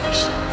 Station.